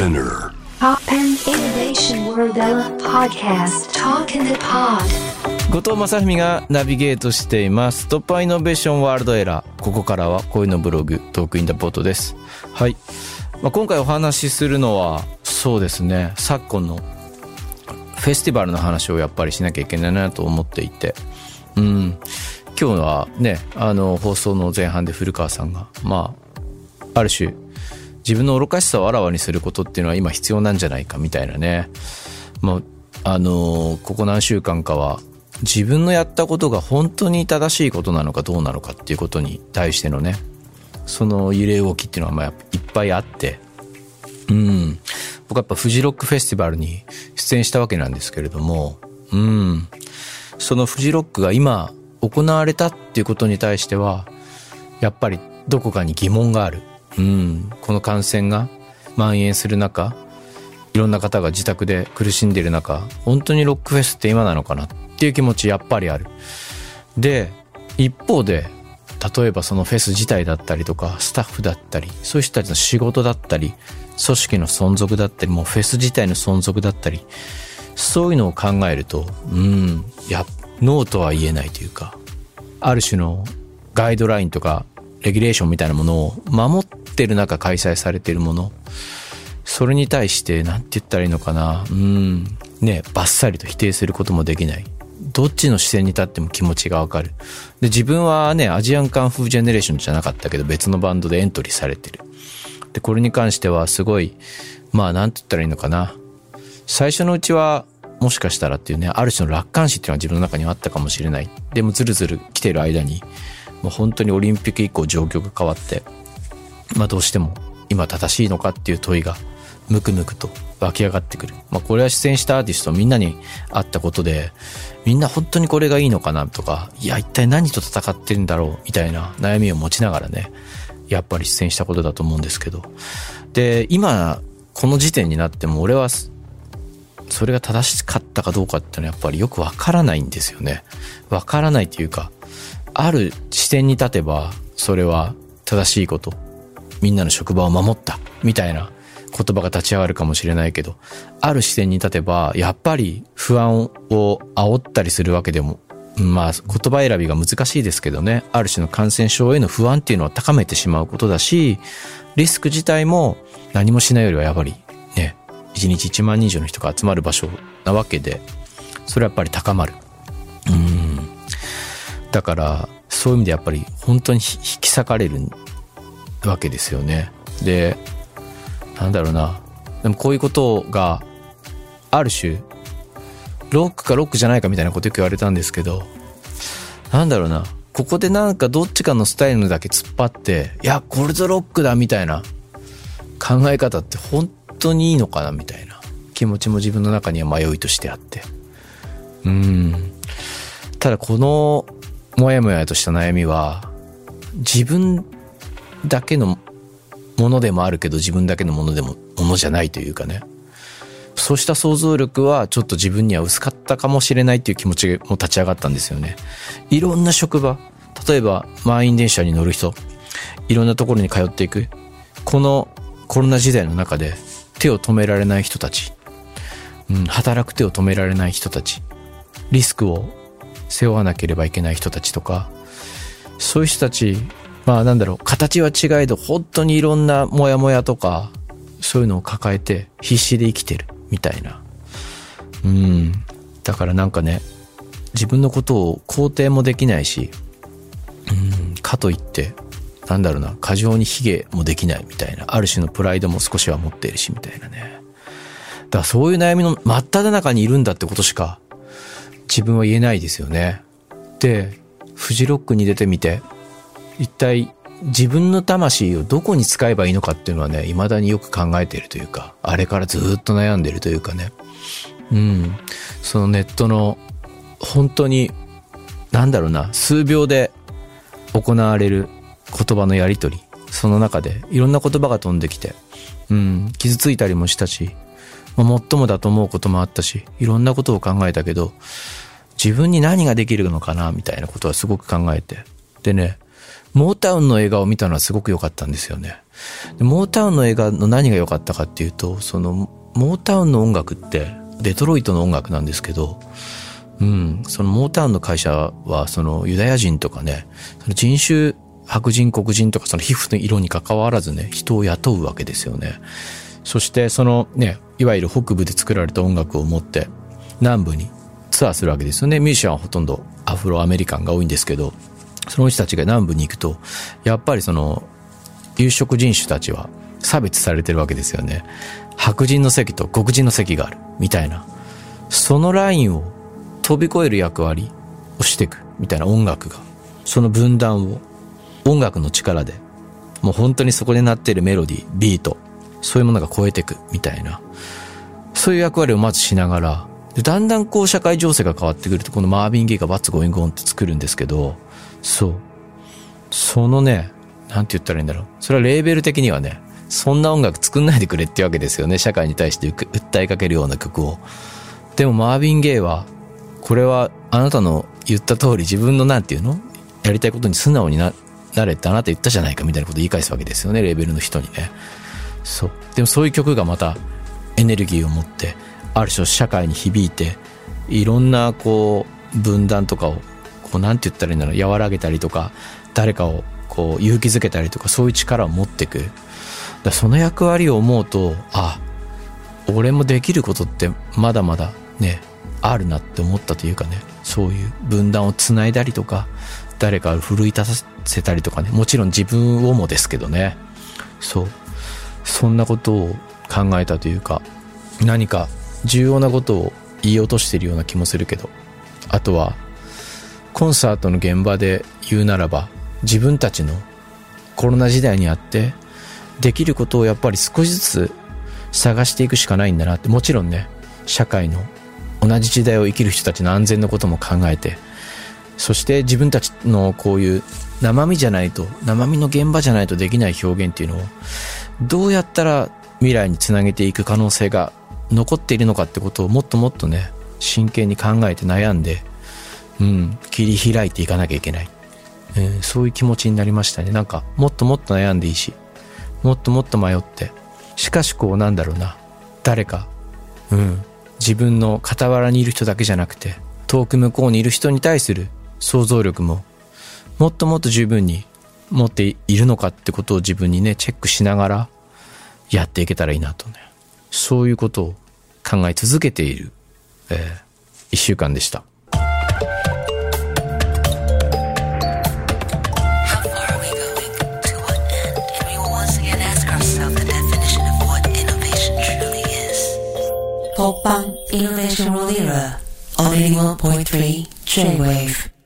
SPINEAR. TOPPAN Innovation World Podcast Talk in the Pod 後藤正文がナビゲートしています。 TOPPAN Innovation World Era。ここからはこのブロック、 Talk in the Pod です。はい。まあ、今回お話しするのは、そうですね、昨今のフェスティバルの話をやっぱりしなきゃいけないなと思っていて。うん。今日はね、あの、放送の前半で古川さんが、まあ、ある種、自分の愚かしさをあらわにすることっていうのは今必要なんじゃないかみたいなね。もう、あのここ何週間かは、自分のやったことが本当に正しいことなのかどうなのかっていうことに対してのね、その揺れ動きっていうのはまあいっぱいあって、うん。僕はやっぱフジロックフェスティバルに出演したわけなんですけれども、うん。そのフジロックが今行われたっていうことに対しては、やっぱりどこかに疑問がある。うん。この感染が蔓延する中、いろんな方が自宅で苦しんでいる中、本当にロックフェスって今なのかなっていう気持ちやっぱりある。で、一方で、例えばそのフェス自体だったりとか、スタッフだったり、そういう人たちの仕事だったり、組織の存続だったり、もうフェス自体の存続だったり、そういうのを考えると、うんい、や、ノーとは言えないというか、ある種のガイドラインとか、レギュレーションみたいなものを守ってる中開催されているもの、それに対して、なんて言ったらいいのかな。うん。ね、バッサリと否定することもできない。どっちの視点に立っても気持ちがわかる。で、自分はね、アジアンカンフージェネレーションじゃなかったけど、別のバンドでエントリーされてる。で、これに関してはすごい、まあ、なんて言ったらいいのかな。最初のうちは、もしかしたらっていうね、ある種の楽観視っていうのは自分の中にはあったかもしれない。でも、ずるずる来てる間に、もう本当にオリンピック以降状況が変わって、まあどうしても今正しいのかっていう問いがムクムクと湧き上がってくる。まあこれは出演したアーティストみんなに会ったことで、みんな本当にこれがいいのかなとか、いや一体何と戦ってるんだろうみたいな悩みを持ちながらね、やっぱり出演したことだと思うんですけど。で、今、この時点になっても俺はそれが正しかったかどうかっていうのはやっぱりよくわからないんですよね。わからないっていうか、ある視点に立てば、それは正しいこと。みんなの職場を守った。みたいな言葉が立ち上がるかもしれないけど、ある視点に立てば、やっぱり不安を煽ったりするわけでも、まあ言葉選びが難しいですけどね、ある種の感染症への不安っていうのは高めてしまうことだし、リスク自体も何もしないよりはやっぱりね、1日1万人以上の人が集まる場所なわけで、それはやっぱり高まる。だから、そういう意味でやっぱり本当に引き裂かれるわけですよね。で、なんだろうな。でもこういうことが、ある種、ロックかロックじゃないかみたいなことよく言われたんですけど、なんだろうな。ここでなんかどっちかのスタイルだけ突っ張って、いや、これぞロックだみたいな考え方って本当にいいのかなみたいな気持ちも自分の中には迷いとしてあって。うん。ただこのもやもやとした悩みは、自分だけのものでもあるけど自分だけのものでも、ものじゃないというかね。そうした想像力はちょっと自分には薄かったかもしれないっていう気持ちも立ち上がったんですよね。いろんな職場、例えば満員電車に乗る人、いろんなところに通っていく。このコロナ時代の中で手を止められない人たち、うん、働く手を止められない人たち、リスクを背負わなければいけない人たちとか、そういう人たち、まあなんだろう、形は違えど本当にいろんなモヤモヤとか、そういうのを抱えて必死で生きてるみたいな。うん。だからなんかね、自分のことを肯定もできないし、うん、かといって、なんだろうな、過剰に卑下もできないみたいな、ある種のプライドも少しは持っているしみたいなね。だからそういう悩みの真っ只中にいるんだってことしか自分は言えないですよね。で、フジロックに出てみて、一体自分の魂をどこに使えばいいのかっていうのはね、未だによく考えているというか、あれからずっと悩んでるというかね。うん。そのネットの、本当に、なんだろうな、数秒で行われる言葉のやりとり、その中でいろんな言葉が飛んできて、うん、傷ついたりもしたし、まあ、もっともだと思うこともあったし、いろんなことを考えたけど、自分に何ができるのかな、みたいなことはすごく考えて。でね、モータウンの映画を見たのはすごく良かったんですよね。モータウンの映画の何が良かったかっていうと、その、モータウンの音楽って、デトロイトの音楽なんですけど、うん、そのモータウンの会社は、そのユダヤ人とかね、その人種、白人、黒人とかその皮膚の色に関わらずね、人を雇うわけですよね。そしてそのね、いわゆる北部で作られた音楽を持って、南部にツアーするわけですよね。ミュージシャンはほとんどアフロアメリカンが多いんですけど、その人たちが南部に行くと、やっぱりその、有色人種たちは差別されてるわけですよね。白人の席と黒人の席がある、みたいな。そのラインを飛び越える役割をしていく、みたいな音楽が、その分断を音楽の力で、もう本当にそこで鳴ってるメロディー、ビート、そういうものが超えていく、みたいな。そういう役割をまずしながら、で、だんだんこう社会情勢が変わってくると、このマービン・ゲイがバッツ・ゴイン・ゴーンって作るんですけど、そう。そのね、なんて言ったらいいんだろう。それはレーベル的にはね、そんな音楽作んないでくれってわけですよね。社会に対して訴えかけるような曲を。でもマービン・ゲイは、これはあなたの言った通り自分のなんていうの？やりたいことに素直にな、なれってあなた言ったじゃないかみたいなことを言い返すわけですよね。レーベルの人にね。そう。でもそういう曲がまたエネルギーを持って、ある種社会に響いて、いろんなこう、分断とかを、こうなんて言ったらいいんだろう、和らげたりとか、誰かをこう勇気づけたりとか、そういう力を持っていく。だその役割を思うと、あ、俺もできることってまだまだね、あるなって思ったというかね、そういう分断をつないだりとか、誰かを奮い立たせたりとかね、もちろん自分をもですけどね、そう。そんなことを考えたというか、何か重要なことを言い落としてるような気もするけど、あとは、コンサートの現場で言うならば、自分たちのコロナ時代にあって、できることをやっぱり少しずつ探していくしかないんだなって、もちろんね、社会の同じ時代を生きる人たちの安全のことも考えて、そして自分たちのこういう生身じゃないと、生身の現場じゃないとできない表現っていうのを、どうやったら未来につなげていく可能性が残っているのかってことをもっともっとね、真剣に考えて悩んで、うん、切り開いていかなきゃいけない。うん、そういう気持ちになりましたね。なんか、もっともっと悩んでいいし、もっともっと迷って、しかしこうなんだろうな、誰か、うん、自分の傍らにいる人だけじゃなくて、遠く向こうにいる人に対する想像力も、もっともっと十分に持っているのかってことを自分にねチェックしながらやっていけたらいいなとね。そういうことを考え続けている、えー、1週間でした「ポッパンイノベーションロリーラー」オリンピック 3J-WAVE